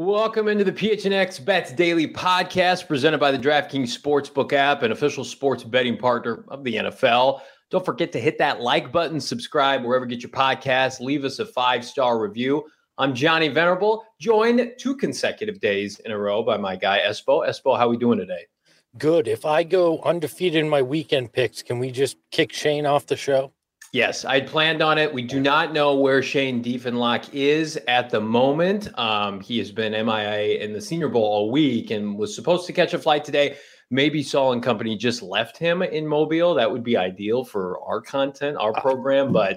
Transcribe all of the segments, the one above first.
Welcome into the PHNX Bets Daily podcast presented by the DraftKings Sportsbook app, an official sports betting partner of the NFL. Don't forget to hit that like button, subscribe wherever you get your podcast, leave us a five star review. I'm Johnny Venerable, joined two consecutive days in a row by my guy Espo. Espo, how we doing today? Good. If I go undefeated in my weekend picks, can we just kick Shane off the show? Yes, I'd planned on it. We do not know where Shane Diefenlock is at the moment. Um, he has been MIA in the Senior Bowl all week and was supposed to catch a flight today. Maybe Saul and company just left him in Mobile. That would be ideal for our content, our program. But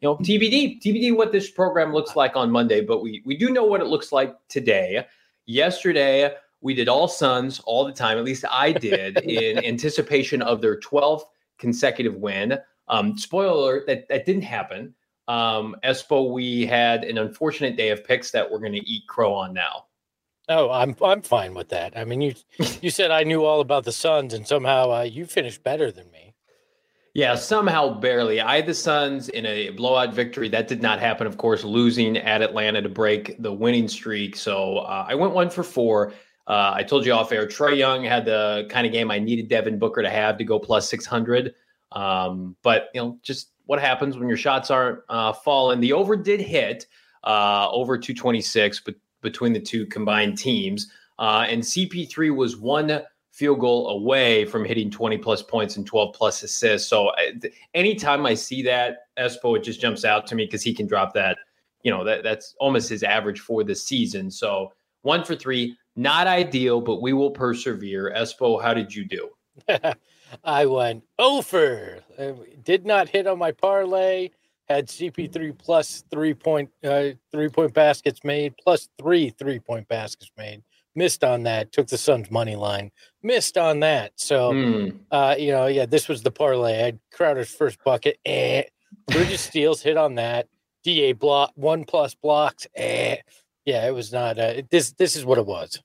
you know, TBD, TBD, what this program looks like on Monday. But we we do know what it looks like today. Yesterday, we did all Suns all the time. At least I did in anticipation of their 12th consecutive win. Um, spoiler alert, that, that didn't happen. Um, Espo, we had an unfortunate day of picks that we're going to eat crow on now. Oh, I'm I'm fine with that. I mean, you you said I knew all about the Suns, and somehow uh, you finished better than me. Yeah, somehow barely. I had the Suns in a blowout victory. That did not happen, of course, losing at Atlanta to break the winning streak. So uh, I went one for four. Uh, I told you off air, Trae Young had the kind of game I needed Devin Booker to have to go plus 600. Um, but you know, just what happens when your shots aren't uh, falling. The over did hit uh, over 226, but between the two combined teams, uh, and CP3 was one field goal away from hitting 20 plus points and 12 plus assists. So anytime I see that Espo, it just jumps out to me because he can drop that. You know that that's almost his average for the season. So one for three, not ideal, but we will persevere. Espo, how did you do? I went over. Did not hit on my parlay. Had CP3 plus three point uh, three point baskets made, plus three three point baskets made. Missed on that. Took the Suns money line. Missed on that. So, mm. uh, you know, yeah, this was the parlay. I had Crowder's first bucket. Eh. Bridges steals hit on that. Da block one plus blocks. Eh. Yeah, it was not. Uh, this this is what it was.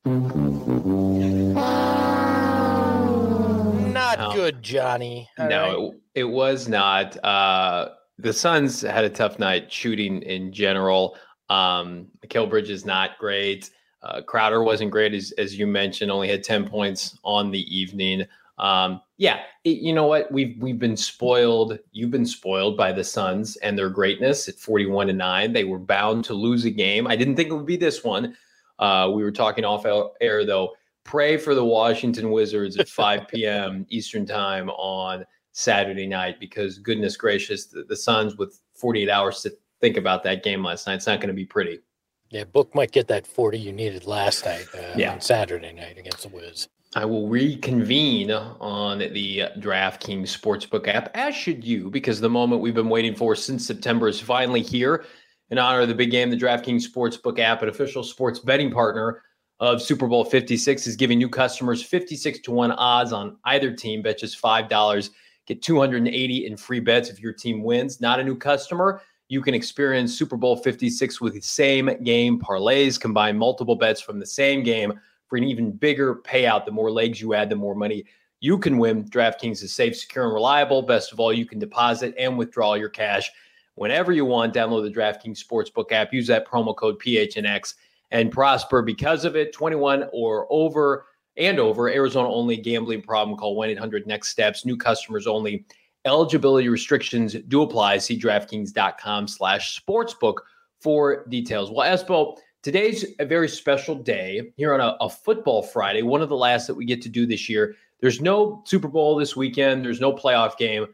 Good, Johnny. All no, right? it, it, was not. Uh, the Suns had a tough night shooting in general. Um, Bridges not great. Uh, Crowder wasn't great, as, as you mentioned, only had 10 points on the evening. Um, yeah, it, you know what? We've we've been spoiled. You've been spoiled by the Suns and their greatness at 41 to 9. They were bound to lose a game. I didn't think it would be this one. Uh, we were talking off air though pray for the Washington Wizards at 5 p.m. Eastern time on Saturday night because goodness gracious, the, the Suns with 48 hours to think about that game last night. It's not going to be pretty. Yeah, Book might get that 40 you needed last night uh, yeah. on Saturday night against the Wiz. I will reconvene on the DraftKings Sportsbook app, as should you, because the moment we've been waiting for since September is finally here. In honor of the big game, the DraftKings Sportsbook app, an official sports betting partner of Super Bowl 56 is giving new customers 56 to 1 odds on either team. Bet just $5. Get 280 in free bets if your team wins. Not a new customer. You can experience Super Bowl 56 with the same game parlays, combine multiple bets from the same game for an even bigger payout. The more legs you add, the more money you can win. DraftKings is safe, secure, and reliable. Best of all, you can deposit and withdraw your cash whenever you want. Download the DraftKings Sportsbook app. Use that promo code PHNX and prosper because of it. 21 or over and over. Arizona only gambling problem. Call 1 800 Next Steps. New customers only. Eligibility restrictions do apply. See DraftKings.com slash sportsbook for details. Well, Espo, today's a very special day here on a, a football Friday, one of the last that we get to do this year. There's no Super Bowl this weekend, there's no playoff game,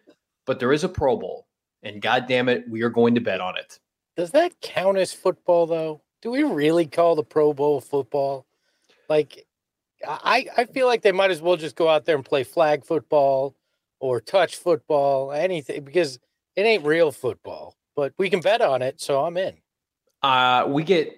but there is a Pro Bowl. And God damn it, we are going to bet on it. Does that count as football, though? Do we really call the Pro Bowl football? Like, I I feel like they might as well just go out there and play flag football or touch football, anything, because it ain't real football. But we can bet on it, so I'm in. Uh, we get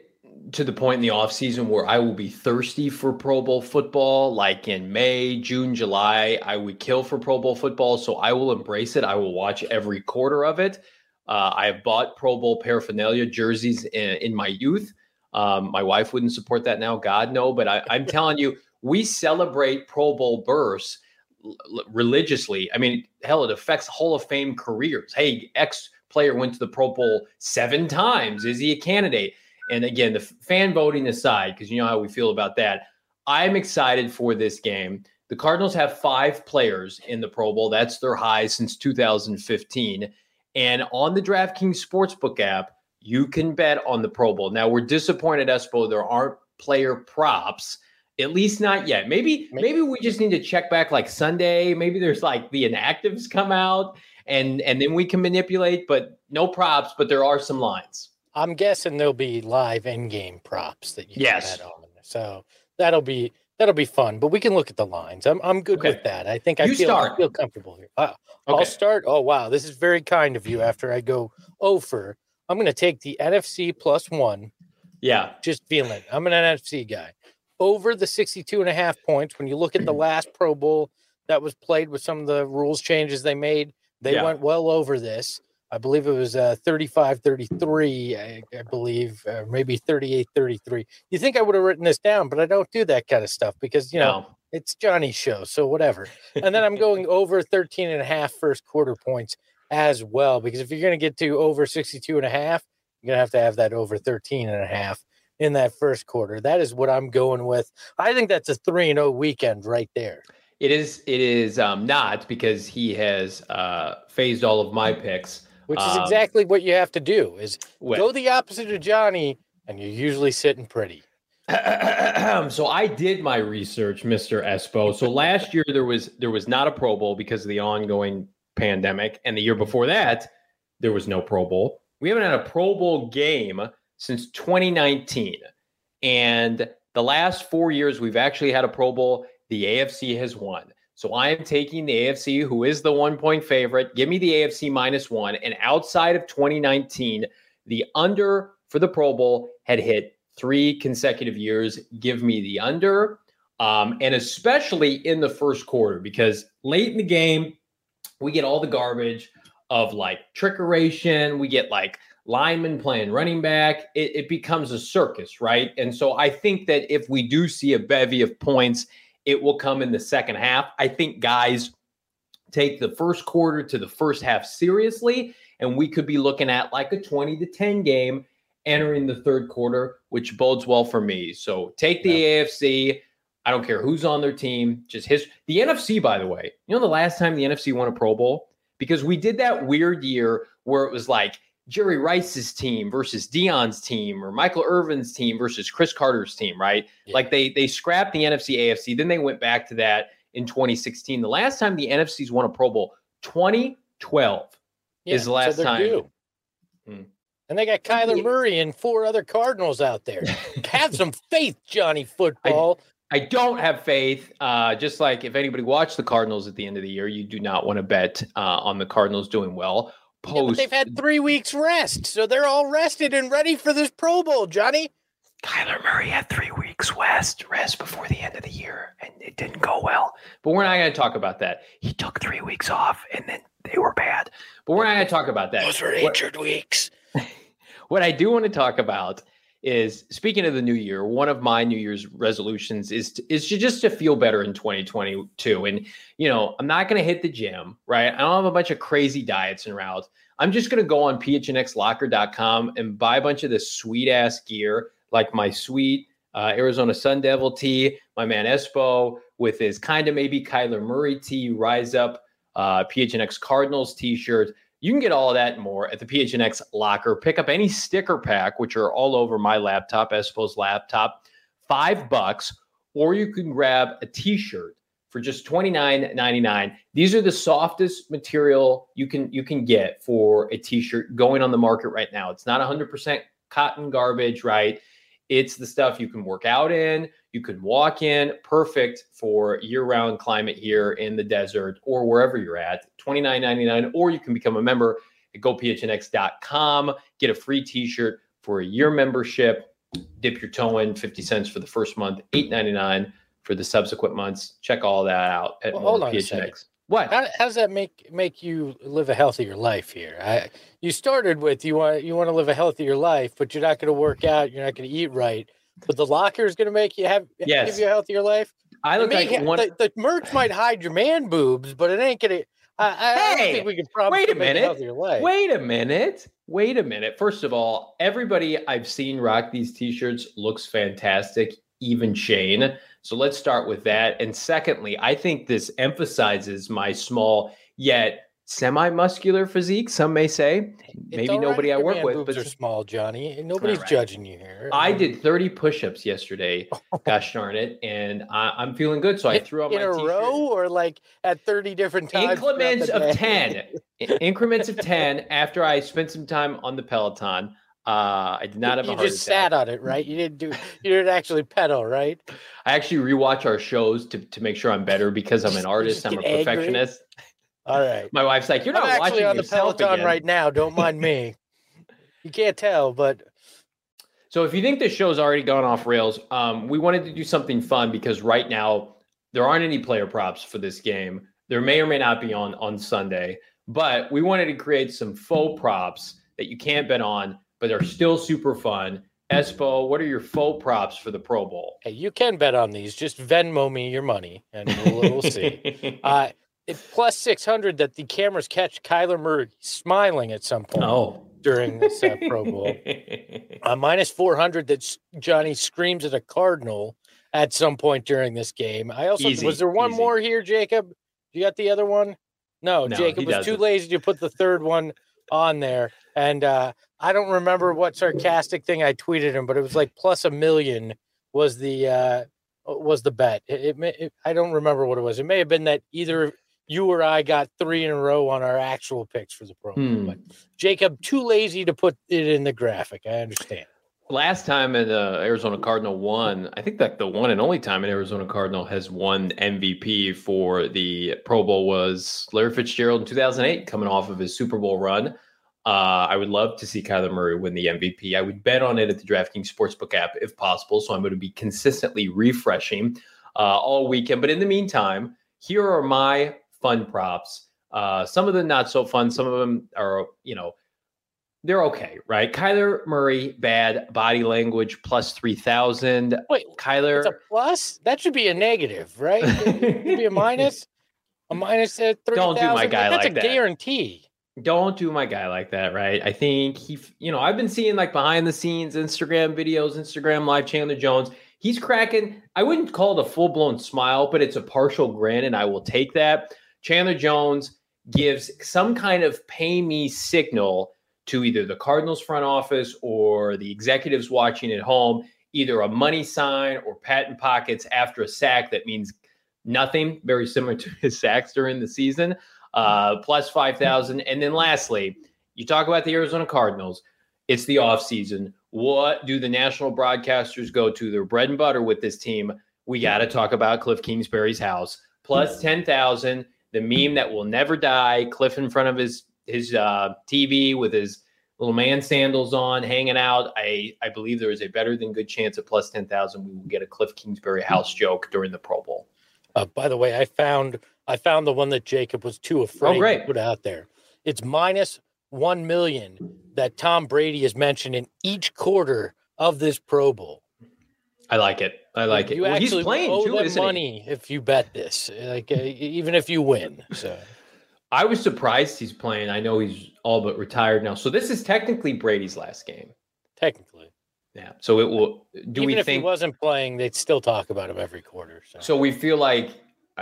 to the point in the off season where I will be thirsty for Pro Bowl football, like in May, June, July. I would kill for Pro Bowl football, so I will embrace it. I will watch every quarter of it. Uh, I have bought Pro Bowl paraphernalia jerseys in, in my youth. Um, my wife wouldn't support that now, God no. But I, I'm telling you, we celebrate Pro Bowl bursts religiously. I mean, hell, it affects Hall of Fame careers. Hey, X player went to the Pro Bowl seven times. Is he a candidate? And again, the fan voting aside, because you know how we feel about that, I'm excited for this game. The Cardinals have five players in the Pro Bowl. That's their high since 2015. And on the DraftKings Sportsbook app, you can bet on the Pro Bowl. Now we're disappointed, Espo, there aren't player props. At least not yet. Maybe maybe we just need to check back like Sunday. Maybe there's like the inactives come out and and then we can manipulate, but no props, but there are some lines. I'm guessing there'll be live in-game props that you yes. can bet on. So that'll be that'll be fun. But we can look at the lines. I'm I'm good okay. with that. I think I you feel start. I feel comfortable here. Uh, okay. I'll start. Oh wow, this is very kind of you. After I go over, I'm going to take the NFC plus one. Yeah, just feeling. I'm an NFC guy over the 62 and a half points. When you look at the last Pro Bowl that was played with some of the rules changes they made, they yeah. went well over this. I believe it was uh, 35 33, I, I believe, uh, maybe 38 33. You think I would have written this down, but I don't do that kind of stuff because, you know, no. it's Johnny's show. So whatever. And then I'm going over 13 and a half first quarter points as well, because if you're going to get to over 62 and a half, you're going to have to have that over 13 and a half in that first quarter. That is what I'm going with. I think that's a 3 and 0 weekend right there. It is it is um, not because he has uh, phased all of my picks. Which is um, exactly what you have to do is go the opposite of Johnny and you're usually sitting pretty. so I did my research, Mr. Espo. So last year there was there was not a Pro Bowl because of the ongoing pandemic, and the year before that there was no Pro Bowl. We haven't had a Pro Bowl game since 2019. And the last four years, we've actually had a Pro Bowl. The AFC has won. So I am taking the AFC, who is the one point favorite. Give me the AFC minus one. And outside of 2019, the under for the Pro Bowl had hit three consecutive years. Give me the under. Um, and especially in the first quarter, because late in the game, we get all the garbage of like trickeration. We get like lineman playing running back, it, it, becomes a circus, right? And so I think that if we do see a bevy of points, it will come in the second half. I think guys take the first quarter to the first half seriously, and we could be looking at like a 20 to 10 game entering the third quarter, which bodes well for me. So take the yeah. AFC. I don't care who's on their team, just his. The NFC, by the way, you know, the last time the NFC won a Pro Bowl? Because we did that weird year where it was like Jerry Rice's team versus Deion's team or Michael Irvin's team versus Cris Carter's team, right? Yeah. Like they they scrapped the NFC AFC, then they went back to that in 2016. The last time the NFC's won a Pro Bowl, 2012 yeah, is the last so time. Hmm. And they got Kyler Murray and four other Cardinals out there. have some faith, Johnny Football. I, I don't have faith. Uh, just like if anybody watched the Cardinals at the end of the year, you do not want to bet uh, on the Cardinals doing well post. Yeah, they've had three weeks rest, so they're all rested and ready for this Pro Bowl, Johnny. Kyler Murray had three weeks rest rest before the end of the year, and it didn't go well. But we're not going to talk about that. He took three weeks off, and then they were bad. But we're not going to talk about that. Those were injured what, weeks. what I do want to talk about is speaking of the new year, one of my New Year's resolutions is to, is to just to feel better in 2022. And you know, I'm not going to hit the gym, right? I don't have a bunch of crazy diets and routes. I'm just going to go on phnxlocker.com and buy a bunch of this sweet ass gear, like my sweet uh, Arizona Sun Devil tee, my man Espo with his kind of maybe Kyler Murray tee, Rise Up uh, PHNX Cardinals t-shirt. You can get all of that and more at the PHNX locker. Pick up any sticker pack, which are all over my laptop, Espo's laptop, five bucks, or you can grab a t-shirt for just $29.99. These are the softest material you can you can get for a t-shirt going on the market right now. It's not 100% cotton garbage, right? It's the stuff you can work out in, you can walk in, perfect for year-round climate here in the desert or wherever you're at. $29.99, or you can become a member at gophnx.com, get a free t-shirt for a year membership. Dip your toe in 50 cents for the first month, $8.99 for the subsequent months. Check all that out at well, hold on PHNX. What? How, how, does that make make you live a healthier life here? I, you started with you want you want to live a healthier life, but you're not going to work out. You're not going to eat right. But the locker is going to make you have yes. give you a healthier life. I look like one. The, the, merch might hide your man boobs, but it ain't gonna. I, I, Hey, I think we can wait a to minute. life. Wait a minute. Wait a minute. First of all, everybody I've seen rock these t-shirts looks fantastic, even Shane. So let's start with that. And secondly, I think this emphasizes my small yet semi-muscular physique, some may say. Maybe right nobody I work with, but are small, Johnny. Nobody's right. judging you here. I did 30 push-ups yesterday. Gosh darn it. And I, I'm feeling good. So I threw on in my a t-shirt. row or like at 30 different times. increments of 10 increments of 10 after i spent some time on the peloton uh i did not have a you heart just attack sat on it, right? You didn't do. You didn't actually pedal, right? i actually rewatch our shows to, to make sure i'm better because i'm an artist i'm a get angry? perfectionist All right. my wife's like you're I'm not actually watching on the peloton again. right now. Don't mind me. you can't tell, but so if you think this show's already gone off rails um we wanted to do something fun because right now there aren't any player props for this game there may or may not be on on sunday but we wanted to create some faux props that you can't bet on but they're still super fun espo what are your faux props for the pro bowl hey, you can bet on these. Just Venmo me your money, and we'll, we'll see. Uh, plus six hundred that the cameras catch Kyler Murray smiling at some point oh during this uh, Pro Bowl. Uh, minus four hundred that Johnny screams at a Cardinal at some point during this game. I also Easy, was there one easy. more here, Jacob? You got the other one? No, No, Jacob was too doesn't. lazy to put the third one on there, and uh, I don't remember what sarcastic thing I tweeted him, but it was like plus a million was the uh, was the bet. It, it, may, it I don't remember what it was. It may have been that either you or I got three in a row on our actual picks for the Pro Bowl, Hmm. but Jacob too lazy to put it in the graphic. I understand. Last time an uh, Arizona Cardinal won, I think that the one and only time an Arizona Cardinal has won MVP for the Pro Bowl was Larry Fitzgerald in 2008, coming off of his Super Bowl run. Uh, I would love to see Kyler Murray win the MVP. I would bet on it at the DraftKings Sportsbook app if possible. So I'm going to be consistently refreshing uh, all weekend. But in the meantime, here are my fun props. Uh, some of them not so fun. Some of them are, you know, they're okay, right? Kyler Murray, bad body language, plus 3,000. Wait, Kyler, it's a plus? That should be a negative, right? It should be a minus. A minus at Don't do my guy That's like a guarantee. Don't do my guy like that, right? I think he, you know, I've been seeing like behind the scenes Instagram videos, Instagram live Chandler Jones. He's cracking. I wouldn't call it a full blown smile, but it's a partial grin, and I will take that. Chandler Jones gives some kind of pay me signal to either the Cardinals front office or the executives watching at home, either a money sign or patent pockets after a sack that means nothing, very similar to his sacks during the season uh, plus 5,000. And then lastly, you talk about the Arizona Cardinals. It's the offseason. What do the national broadcasters go to? Their bread and butter with this team. We got to talk about Cliff Kingsbury's house. Plus 10,000, the meme that will never die. Cliff in front of his his uh, TV with his little man sandals on, hanging out. I, I believe there is a better than good chance at plus 10,000 we will get a Cliff Kingsbury house joke during the Pro Bowl. Uh, by the way, I found I found the one that Jacob was too afraid Oh, great. to put out there. It's minus one million that Tom Brady is mentioned in each quarter of this Pro Bowl. I like it. I like it. Well, he's playing owe too, them isn't he? money if you bet this, like uh, even if you win. So I was surprised he's playing. I know he's all but retired now. So this is technically Brady's last game. technically, Yeah. So it will. Do even we if think? he wasn't playing, they'd still talk about him every quarter. So, so we feel like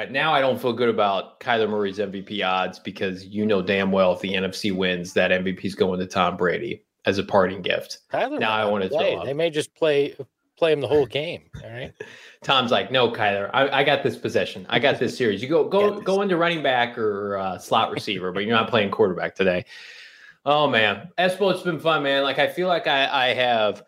now I don't feel good about Kyler Murray's MVP odds because you know damn well if the NFC wins, that MVP is going to Tom Brady as a parting gift. Tyler, now I wanna throw play. They may just play play him the whole game. All right. Tom's like, no, Kyler, I, I got this possession. I got this series. You go go go into running back or uh, slot receiver, but you're not playing quarterback today. Oh man, Espo, it's been fun, man. Like I feel like I, I have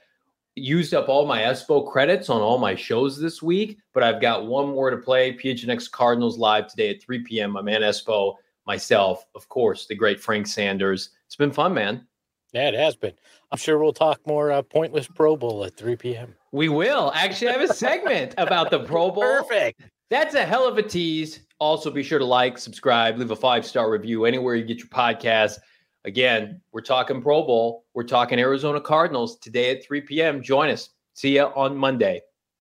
used up all my Espo credits on all my shows this week, but I've got one more to play. PHNX Cardinals live today at 3 p.m. My man Espo, myself, of course, the great Frank Sanders. It's been fun, man. Yeah, it has been. I'm sure we'll talk more uh, pointless Pro Bowl at 3 p.m. We will actually have a segment about the Pro Bowl. Perfect. That's a hell of a tease. Also, be sure to like, subscribe, leave a five star review anywhere you get your podcast. Again, we're talking Pro Bowl. We're talking Arizona Cardinals today at 3 p.m. Join us. See you on Monday.